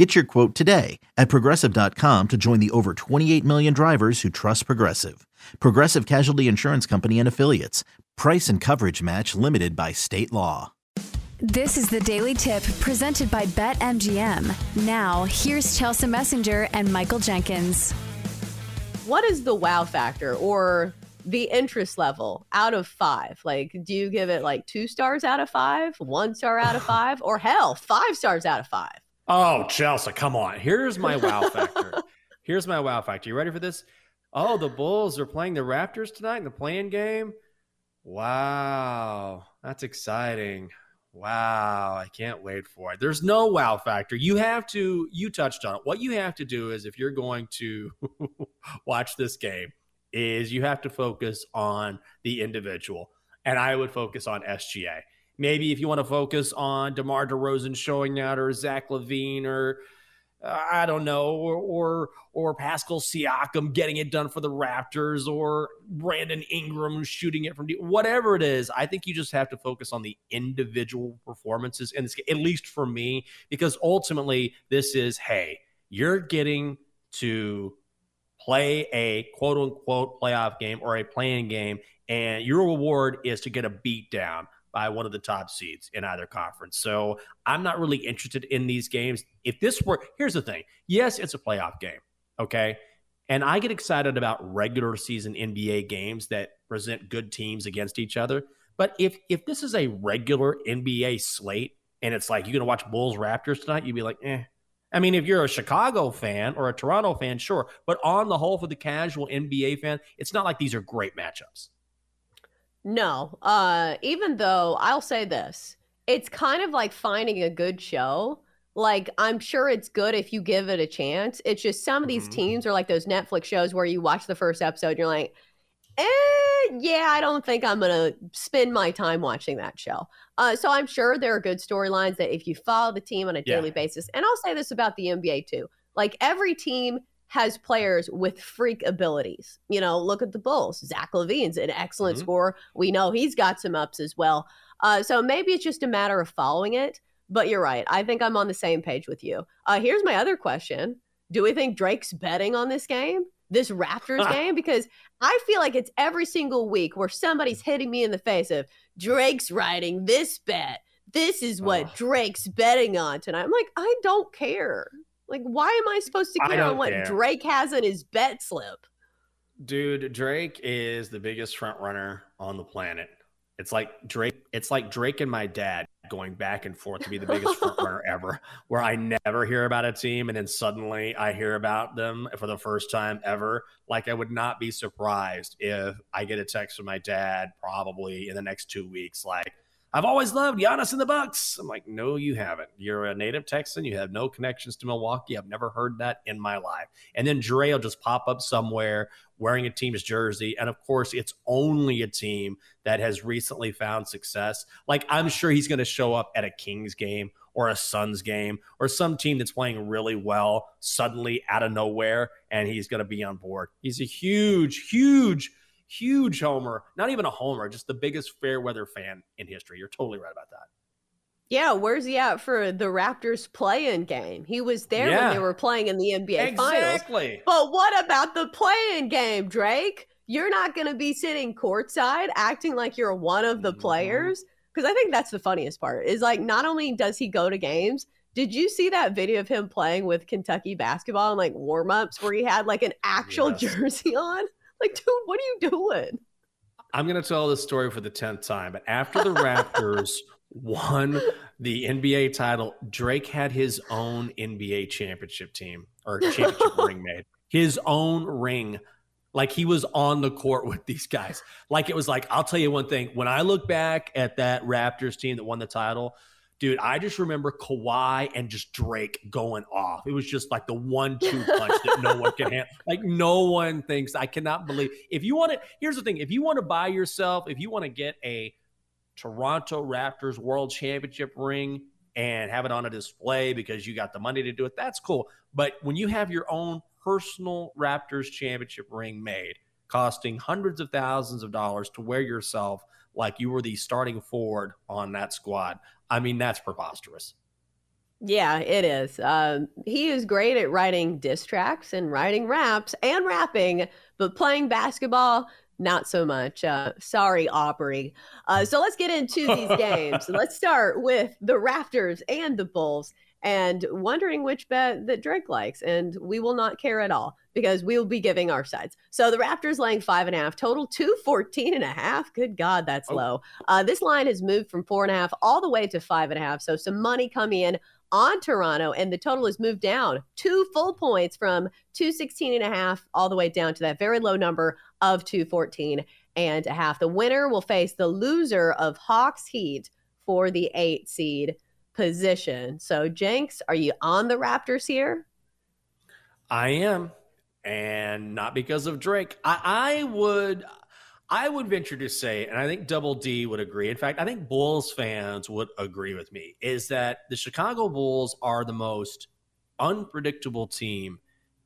Get your quote today at progressive.com to join the over 28 million drivers who trust Progressive. Progressive Casualty Insurance Company and Affiliates. Price and coverage match limited by state law. This is the Daily Tip presented by BetMGM. Now, here's Chelsa Messinger and Michael Jenkins. What is the wow factor or the interest level out of five? Like, do you give it like two stars out of five, one star out of five, or hell, five stars out of five? Oh, Chelsa, come on. Here's my wow factor. Here's my wow factor. You ready for this? Oh, the Bulls are play-in the Raptors tonight in the playing game. Wow, that's exciting. Wow, I can't wait for it. There's no wow factor. You have to, you touched on it. What you have to do is if you're going to watch this game, is you have to focus on the individual. And I would focus on SGA. Maybe if you want to focus on DeMar DeRozan showing out or Zach LaVine or uh, I don't know, or, or or Pascal Siakam getting it done for the Raptors, or Brandon Ingram shooting it from deep, whatever it is. I think you just have to focus on the individual performances, and at least for me, because ultimately this is, hey, you're getting to play a quote unquote playoff game or a play-in game, and your reward is to get a beat down by one of the top seeds in either conference. So I'm not really interested in these games. If this were, here's the thing yes, it's a playoff game. Okay. And I get excited about regular season NBA games that present good teams against each other. But if if this is a regular NBA slate and it's like you're gonna watch Bulls Raptors tonight, you'd be like, eh. I mean, if you're a Chicago fan or a Toronto fan, sure. But on the whole, for the casual NBA fan, it's not like these are great matchups. No. Uh even though I'll say this, it's kind of like finding a good show. Like I'm sure it's good if you give it a chance. It's just some of these mm-hmm. teams are like those Netflix shows where you watch the first episode and you're like, eh, yeah, I don't think I'm gonna spend my time watching that show. Uh, so I'm sure there are good storylines that if you follow the team on a yeah. daily basis, and I'll say this about the NBA too, like every team has players with freak abilities. You know, look at the Bulls. Zach LaVine's an excellent mm-hmm. scorer. We know he's got some ups as well. Uh, so maybe it's just a matter of following it. But you're right. I think I'm on the same page with you. Uh, here's my other question Do we think Drake's betting on this game? This Raptors game? Because I feel like it's every single week where somebody's hitting me in the face of Drake's writing this bet. This is what. Drake's betting on tonight. I'm like, I don't care. Like, why am I supposed to care on what care. Drake has in his bet slip? Dude, Drake is the biggest front runner on the planet. It's like Drake. It's like Drake and my dad going back and forth to be the biggest front runner ever. Where I never hear about a team, and then suddenly I hear about them for the first time ever. Like I would not be surprised if I get a text from my dad probably in the next two weeks, like I've always loved Giannis and the Bucks. I'm like, no, you haven't. You're a native Texan. You have no connections to Milwaukee. I've never heard that in my life. And then Dre will just pop up somewhere wearing a team's jersey. And of course, it's only a team that has recently found success. Like, I'm sure he's going to show up at a Kings game or a Suns game or some team that's playing really well suddenly out of nowhere, and he's going to be on board. He's a huge, huge huge homer, not even a homer, just the biggest fair weather fan in history. You're totally right about that. Yeah, where's he at for the Raptors play-in game? He was there yeah. when they were playing in the NBA exactly. Finals. But what about the play-in game, Drake? You're not going to be sitting courtside acting like you're one of the mm-hmm. players because I think that's the funniest part. Is like not only does he go to games, did you see that video of him playing with Kentucky basketball and like warm-ups where he had like an actual yes. jersey on? Like, dude, what are you doing? I'm going to tell this story for the 10th time. But after the Raptors won the NBA title, Drake had his own NBA championship team or championship ring made. His own ring. Like he was on the court with these guys. Like it was like, I'll tell you one thing. When I look back at that Raptors team that won the title, dude, I just remember Kawhi and just Drake going off. It was just like the one-two punch that no one can handle. Like no one thinks. I cannot believe. If you want to, here's the thing: if you want to buy yourself, if you want to get a Toronto Raptors World Championship ring and have it on a display because you got the money to do it, that's cool. But when you have your own personal Raptors championship ring made, costing hundreds of thousands of dollars to wear yourself like you were the starting forward on that squad. I mean, that's preposterous. Yeah, it is. Um, he is great at writing diss tracks and writing raps and rapping, but playing basketball, not so much. Uh, sorry, Aubrey. Uh, so let's get into these games. Let's start with the Raptors and the Bulls and wondering which bet that Drake likes. And we will not care at all because we will be giving our sides. So the Raptors laying five and a half, total 214 and a half. Good God, that's oh. low. Uh, this line has moved from four and a half all the way to five and a half. So some money coming in on Toronto, and the total has moved down two full points from 216 and a half all the way down to that very low number of 214 and a half. The winner will face the loser of Hawks Heat for the eight seed position. So, Jenks, are you on the Raptors here? I am, and not because of Drake. I, I would. I would venture to say, and I think Double D would agree. In fact, I think Bulls fans would agree with me, is that the Chicago Bulls are the most unpredictable team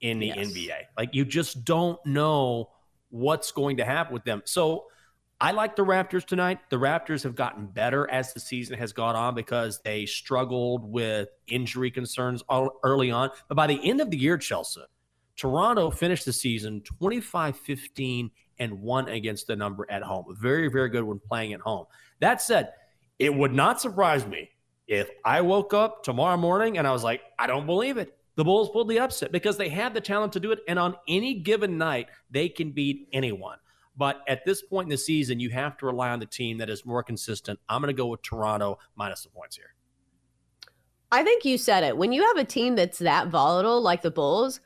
in the yes. NBA. Like you just don't know what's going to happen with them. So I like the Raptors tonight. The Raptors have gotten better as the season has gone on because they struggled with injury concerns early on. But by the end of the year, Chelsa, Toronto finished the season 25 15 and one against the number at home. Very, very good when playing at home. That said, it would not surprise me if I woke up tomorrow morning and I was like, I don't believe it. The Bulls pulled the upset because they have the talent to do it. And on any given night, they can beat anyone. But at this point in the season, you have to rely on the team that is more consistent. I'm going to go with Toronto minus the points here. I think you said it. When you have a team that's that volatile like the Bulls,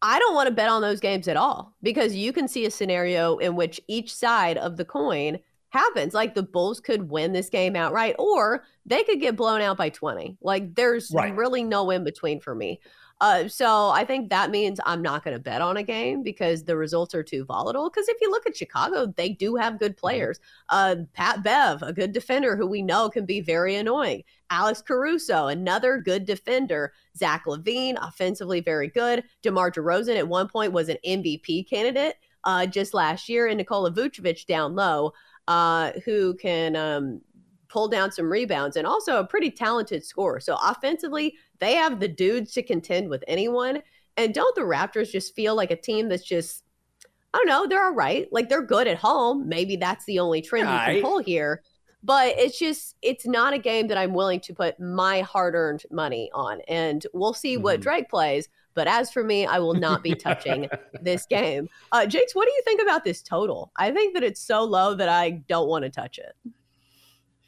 I don't want to bet on those games at all because you can see a scenario in which each side of the coin happens. Like the Bulls could win this game outright, or they could get blown out by 20. Like there's right. really no in between for me. Uh, so I think that means I'm not going to bet on a game because the results are too volatile. Because if you look at Chicago, they do have good mm-hmm. players. Uh, Pat Bev, a good defender who we know can be very annoying. Alex Caruso, another good defender. Zach LaVine, offensively very good. DeMar DeRozan at one point was an MVP candidate uh, just last year, and Nikola Vucevic down low, uh, who can um, pull down some rebounds and also a pretty talented scorer. So offensively, they have the dudes to contend with anyone. And don't the Raptors just feel like a team that's just, I don't know, they're all right. Like they're good at home. Maybe that's the only trend you can pull here. But it's just, it's not a game that I'm willing to put my hard earned money on. And we'll see mm-hmm. what Drake plays. But as for me, I will not be touching this game. Uh, Jenks, what do you think about this total? I think that it's so low that I don't want to touch it.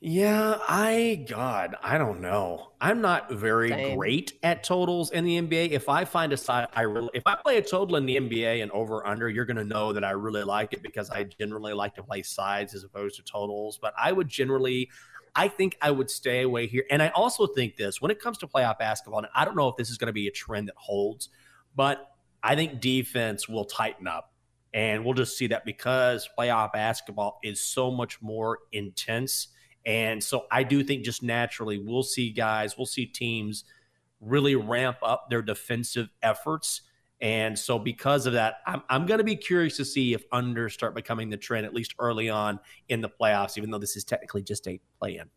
Yeah, I God, I don't know. I'm not very Same. great at totals in the NBA. If I find a side, I really if I play a total in the NBA and over under, you're going to know that I really like it because I generally like to play sides as opposed to totals. But I would generally, I think I would stay away here. And I also think this when it comes to playoff basketball, and I don't know if this is going to be a trend that holds, but I think defense will tighten up. And we'll just see that because playoff basketball is so much more intense and so I do think just naturally we'll see guys, we'll see teams really ramp up their defensive efforts. And so because of that, I'm, I'm going to be curious to see if unders start becoming the trend, at least early on in the playoffs, even though this is technically just a play in.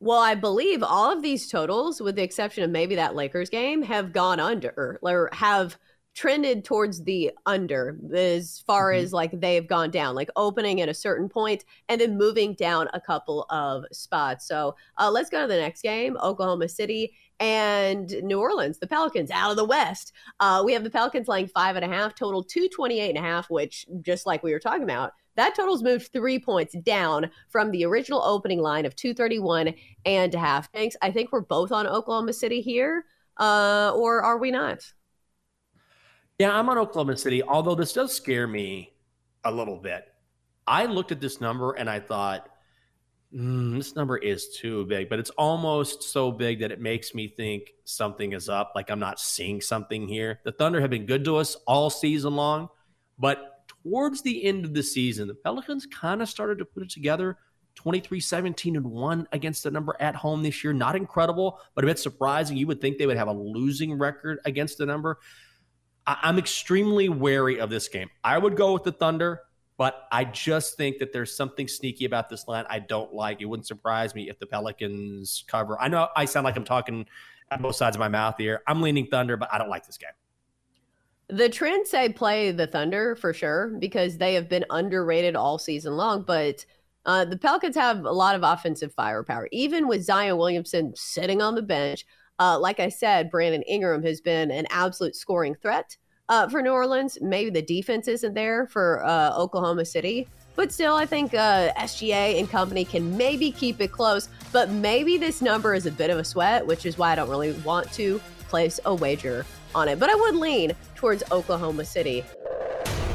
Well, I believe all of these totals, with the exception of maybe that Lakers game, have gone under or have – trended towards the under as far mm-hmm. as like they've gone down, like opening at a certain point and then moving down a couple of spots. So uh, let's go to the next game Oklahoma City and New Orleans, the Pelicans out of the West. Uh, we have the Pelicans laying five and a half, total 228 and a half, which just like we were talking about, that total's moved three points down from the original opening line of 231 and a half. Thanks. I think we're both on Oklahoma City here, uh, or are we not? Yeah, I'm on Oklahoma City, although this does scare me a little bit. I looked at this number and I thought, Mm, this number is too big, but it's almost so big that it makes me think something is up. Like I'm not seeing something here. The Thunder have been good to us all season long, but towards the end of the season, the Pelicans kind of started to put it together. 23 17 and 1 against the number at home this year. Not incredible, but a bit surprising. You would think they would have a losing record against the number. I- I'm extremely wary of this game. I would go with the Thunder. But I just think that there's something sneaky about this line I don't like. It wouldn't surprise me if the Pelicans cover. I know I sound like I'm talking at both sides of my mouth here. I'm leaning Thunder, but I don't like this game. The trends say play the Thunder for sure because they have been underrated all season long. But uh, the Pelicans have a lot of offensive firepower, even with Zion Williamson sitting on the bench. Uh, like I said, Brandon Ingram has been an absolute scoring threat uh, for New Orleans. Maybe the defense isn't there for uh, Oklahoma City. But still, I think uh, SGA and company can maybe keep it close. But maybe this number is a bit of a sweat, which is why I don't really want to place a wager on it. But I would lean towards Oklahoma City.